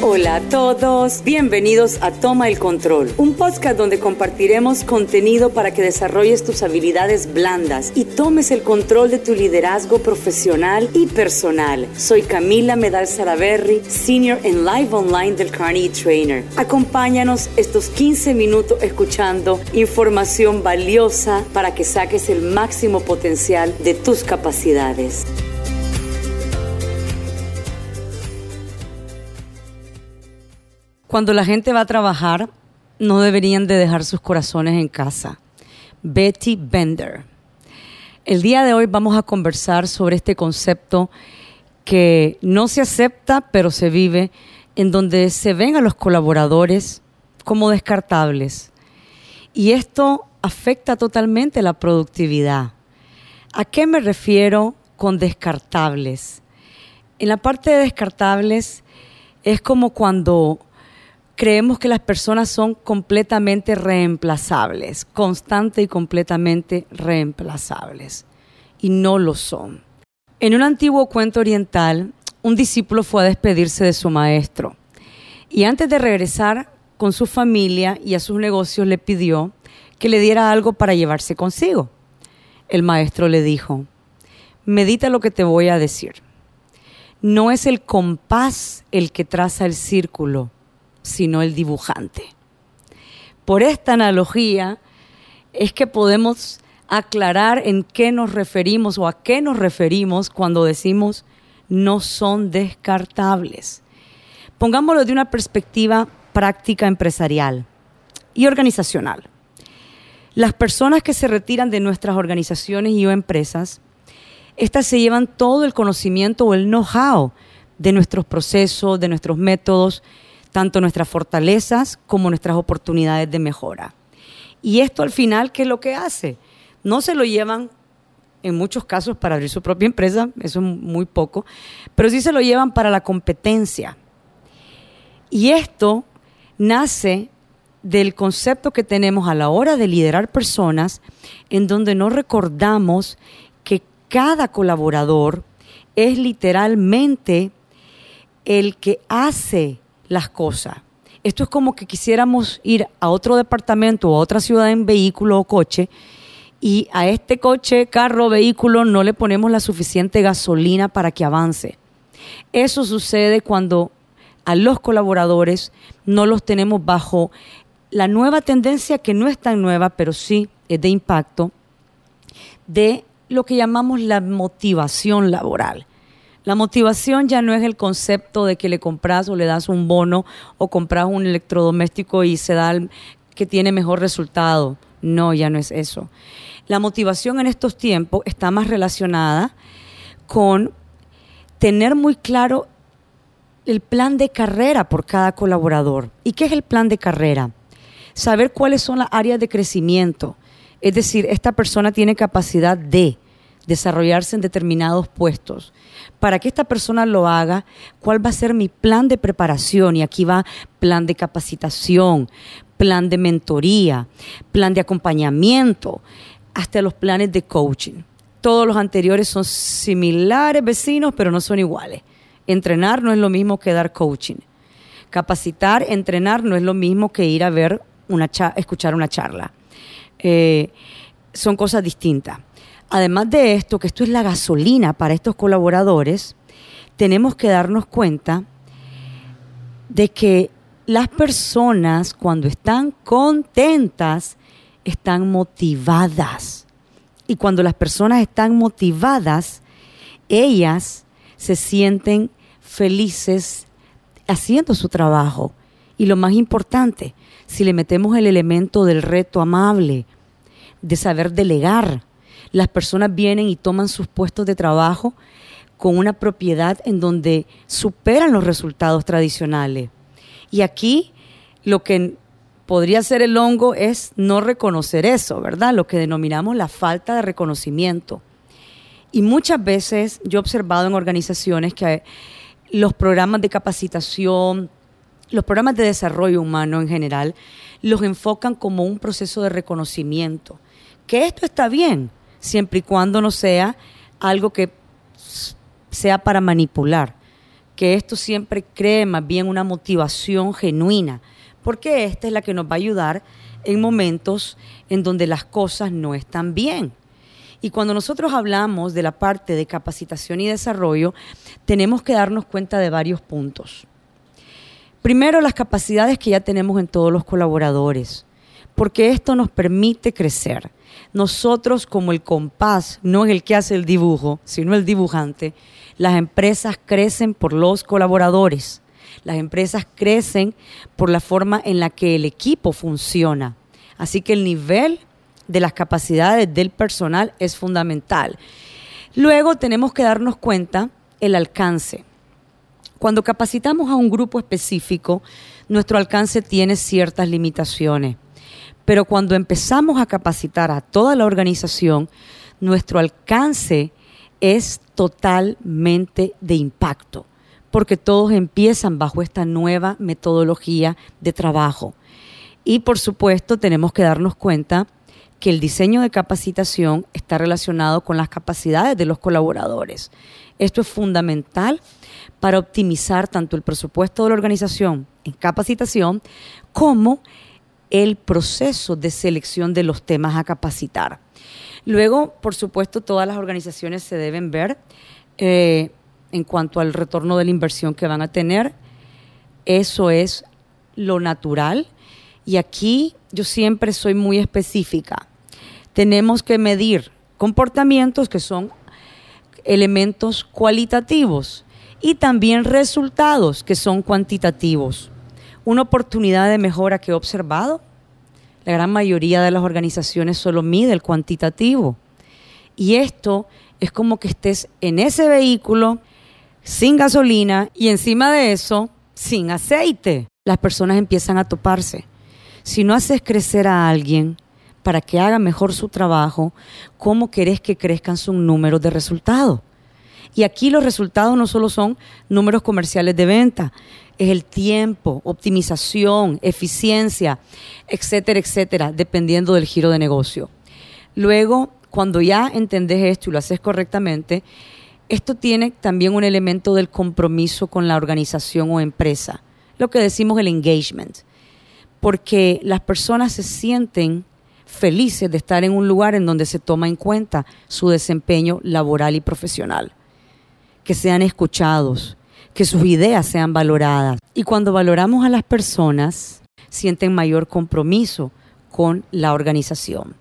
Hola a todos, bienvenidos a Toma el Control, un podcast donde compartiremos contenido para que desarrolles tus habilidades blandas y tomes el control de tu liderazgo profesional y personal. Soy Camila Medal Saraberry, Senior en Live Online del Carnegie Trainer. Acompáñanos estos 15 minutos escuchando información valiosa para que saques el máximo potencial de tus capacidades. Cuando la gente va a trabajar, no deberían de dejar sus corazones en casa. Betty Bender. El día de hoy vamos a conversar sobre este concepto que no se acepta, pero se vive, en donde se ven a los colaboradores como descartables. Y esto afecta totalmente la productividad. ¿A qué me refiero con descartables? En la parte de descartables es como cuando creemos que las personas son completamente reemplazables, constante y completamente reemplazables. Y no lo son. En un antiguo cuento oriental, un discípulo fue a despedirse de su maestro. Y antes de regresar con su familia y a sus negocios le pidió que le diera algo para llevarse consigo. El maestro le dijo, medita lo que te voy a decir. No es el compás el que traza el círculo, sino el dibujante. Por esta analogía es que podemos aclarar en qué nos referimos o a qué nos referimos cuando decimos no son descartables. Pongámoslo de una perspectiva práctica empresarial y organizacional. Las personas que se retiran de nuestras organizaciones y o empresas, estas se llevan todo el conocimiento o el know-how de nuestros procesos, de nuestros métodos, tanto nuestras fortalezas como nuestras oportunidades de mejora. Y esto al final, ¿qué es lo que hace? No se lo llevan en muchos casos para abrir su propia empresa, eso es muy poco, pero sí se lo llevan para la competencia. Y esto nace del concepto que tenemos a la hora de liderar personas, en donde no recordamos que cada colaborador es literalmente el que hace las cosas. Esto es como que quisiéramos ir a otro departamento o a otra ciudad en vehículo o coche y a este coche, carro, vehículo no le ponemos la suficiente gasolina para que avance. Eso sucede cuando a los colaboradores no los tenemos bajo la nueva tendencia que no es tan nueva, pero sí es de impacto, de lo que llamamos la motivación laboral. La motivación ya no es el concepto de que le compras o le das un bono o compras un electrodoméstico y se da el que tiene mejor resultado. No, ya no es eso. La motivación en estos tiempos está más relacionada con tener muy claro el plan de carrera por cada colaborador. ¿Y qué es el plan de carrera? Saber cuáles son las áreas de crecimiento. Es decir, esta persona tiene capacidad de desarrollarse en determinados puestos. Para que esta persona lo haga, ¿cuál va a ser mi plan de preparación? Y aquí va plan de capacitación, plan de mentoría, plan de acompañamiento, hasta los planes de coaching. Todos los anteriores son similares, vecinos, pero no son iguales. Entrenar no es lo mismo que dar coaching. Capacitar, entrenar no es lo mismo que ir a ver una escuchar una charla. Eh, son cosas distintas. Además de esto, que esto es la gasolina para estos colaboradores, tenemos que darnos cuenta de que las personas cuando están contentas están motivadas. Y cuando las personas están motivadas, ellas se sienten felices haciendo su trabajo. Y lo más importante, si le metemos el elemento del reto amable, de saber delegar, las personas vienen y toman sus puestos de trabajo con una propiedad en donde superan los resultados tradicionales. Y aquí lo que podría ser el hongo es no reconocer eso, ¿verdad? Lo que denominamos la falta de reconocimiento. Y muchas veces yo he observado en organizaciones que los programas de capacitación, los programas de desarrollo humano en general, los enfocan como un proceso de reconocimiento. Que esto está bien, siempre y cuando no sea algo que sea para manipular, que esto siempre cree más bien una motivación genuina, porque esta es la que nos va a ayudar en momentos en donde las cosas no están bien. Y cuando nosotros hablamos de la parte de capacitación y desarrollo, tenemos que darnos cuenta de varios puntos. Primero, las capacidades que ya tenemos en todos los colaboradores, porque esto nos permite crecer. Nosotros, como el compás, no es el que hace el dibujo, sino el dibujante, las empresas crecen por los colaboradores. Las empresas crecen por la forma en la que el equipo funciona. Así que el nivel de las capacidades del personal es fundamental. Luego tenemos que darnos cuenta el alcance. Cuando capacitamos a un grupo específico, nuestro alcance tiene ciertas limitaciones. Pero cuando empezamos a capacitar a toda la organización, nuestro alcance es totalmente de impacto, porque todos empiezan bajo esta nueva metodología de trabajo. Y por supuesto tenemos que darnos cuenta que el diseño de capacitación está relacionado con las capacidades de los colaboradores. Esto es fundamental para optimizar tanto el presupuesto de la organización en capacitación como el proceso de selección de los temas a capacitar. Luego, por supuesto, todas las organizaciones se deben ver eh, en cuanto al retorno de la inversión que van a tener. Eso es lo natural. Y aquí yo siempre soy muy específica. Tenemos que medir comportamientos que son elementos cualitativos y también resultados que son cuantitativos. Una oportunidad de mejora que he observado, la gran mayoría de las organizaciones solo mide el cuantitativo. Y esto es como que estés en ese vehículo sin gasolina y encima de eso sin aceite. Las personas empiezan a toparse. Si no haces crecer a alguien para que haga mejor su trabajo, ¿cómo querés que crezcan sus números de resultados? Y aquí los resultados no solo son números comerciales de venta, es el tiempo, optimización, eficiencia, etcétera, etcétera, dependiendo del giro de negocio. Luego, cuando ya entendés esto y lo haces correctamente, esto tiene también un elemento del compromiso con la organización o empresa, lo que decimos el engagement, porque las personas se sienten felices de estar en un lugar en donde se toma en cuenta su desempeño laboral y profesional que sean escuchados, que sus ideas sean valoradas. Y cuando valoramos a las personas, sienten mayor compromiso con la organización.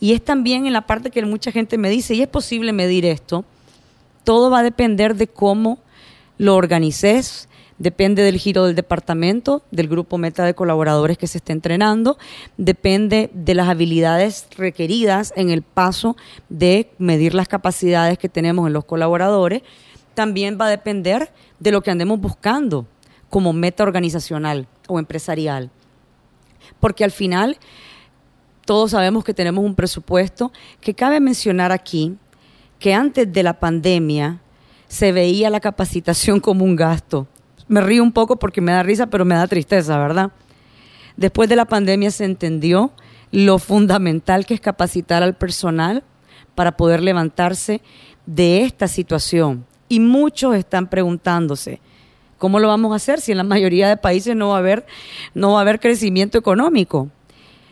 Y es también en la parte que mucha gente me dice, y es posible medir esto, todo va a depender de cómo lo organices, depende del giro del departamento, del grupo meta de colaboradores que se esté entrenando, depende de las habilidades requeridas en el paso de medir las capacidades que tenemos en los colaboradores también va a depender de lo que andemos buscando como meta organizacional o empresarial. Porque al final todos sabemos que tenemos un presupuesto que cabe mencionar aquí que antes de la pandemia se veía la capacitación como un gasto. Me río un poco porque me da risa, pero me da tristeza, ¿verdad? Después de la pandemia se entendió lo fundamental que es capacitar al personal para poder levantarse de esta situación y muchos están preguntándose, ¿cómo lo vamos a hacer si en la mayoría de países no va a haber, no va a haber crecimiento económico?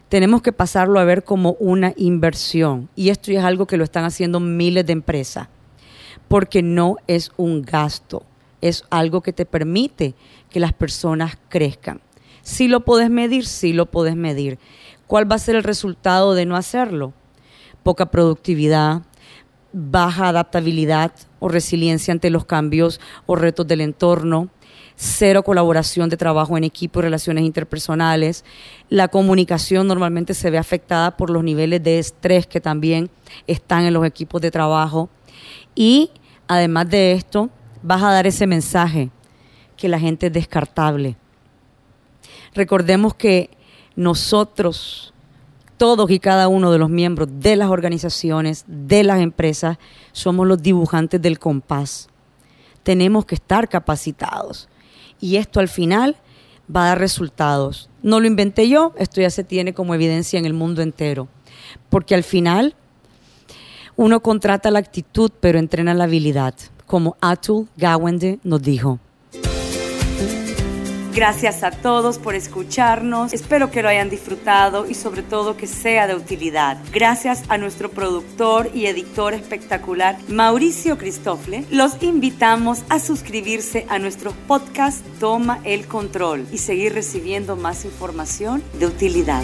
Tenemos que pasarlo a ver como una inversión. Y esto es algo que lo están haciendo miles de empresas, porque no es un gasto, es algo que te permite que las personas crezcan. Si lo puedes medir, sí lo puedes medir. ¿Cuál va a ser el resultado de no hacerlo? Poca productividad, baja adaptabilidad o resiliencia ante los cambios o retos del entorno, cero colaboración de trabajo en equipo y relaciones interpersonales. La comunicación normalmente se ve afectada por los niveles de estrés que también están en los equipos de trabajo. Y además de esto, vas a dar ese mensaje que la gente es descartable. Recordemos que nosotros todos y cada uno de los miembros de las organizaciones, de las empresas, somos los dibujantes del compás. Tenemos que estar capacitados. Y esto al final va a dar resultados. No lo inventé yo, esto ya se tiene como evidencia en el mundo entero. Porque al final uno contrata la actitud, pero entrena la habilidad, como Atul Gawande nos dijo. Gracias a todos por escucharnos. Espero que lo hayan disfrutado y sobre todo que sea de utilidad. Gracias a nuestro productor y editor espectacular Mauricio Cristofle. Los invitamos a suscribirse a nuestro podcast Toma el Control y seguir recibiendo más información de utilidad.